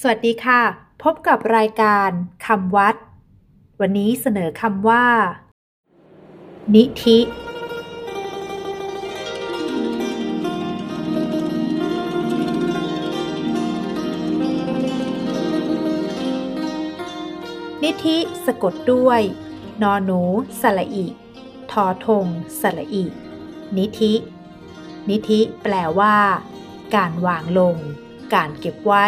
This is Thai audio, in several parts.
สวัสดีค่ะ พบกับรายการคำวัด วันนี้เสนอคำว่า นิธิ นิธิสะกดด้วย นอหนูสระอิทอทงสระอินิธิ นิธิแปลว่า การวางลง การเก็บไว้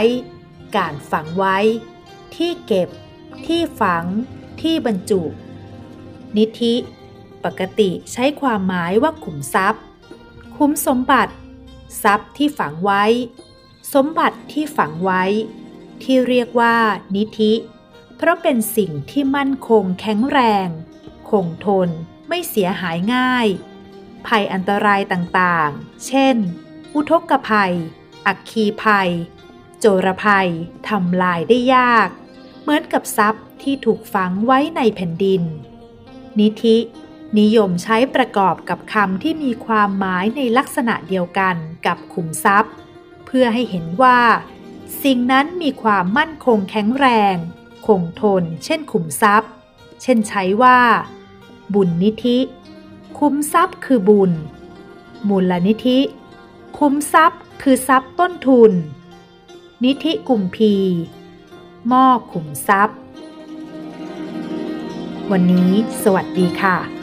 การฝังไว้ ที่เก็บ ที่ฝัง ที่บรรจุ นิธิ ปกติใช้ความหมายว่าขุมทรัพย์ คุ้มสมบัติ ทรัพย์ที่ฝังไว้ สมบัติที่ฝังไว้ ที่เรียกว่า นิธิ เพราะเป็นสิ่งที่มั่นคงแข็งแรง คงทน ไม่เสียหายง่าย ภัยอันตรายต่างๆ เช่น อุทกภัย อัคคีภัย โจรภัยทำลายได้ยาก เหมือนกับทรัพย์ที่ถูกฝังไว้ในแผ่นดิน นิธิ นิยมใช้ประกอบกับคำที่มีความหมายในลักษณะเดียวกันกับขุมทรัพย์ เพื่อให้เห็นว่า สิ่งนั้นมีความมั่นคงแข็งแรง คงทน เช่นขุมทรัพย์ เช่นใช้ว่า บุญนิธิ คุ้มทรัพย์คือบุญ มูลนิธิ คุ้มทรัพย์คือทรัพย์ต้นทุน นิธิกุมพีหม้อขุมทรัพย์ วันนี้สวัสดีค่ะ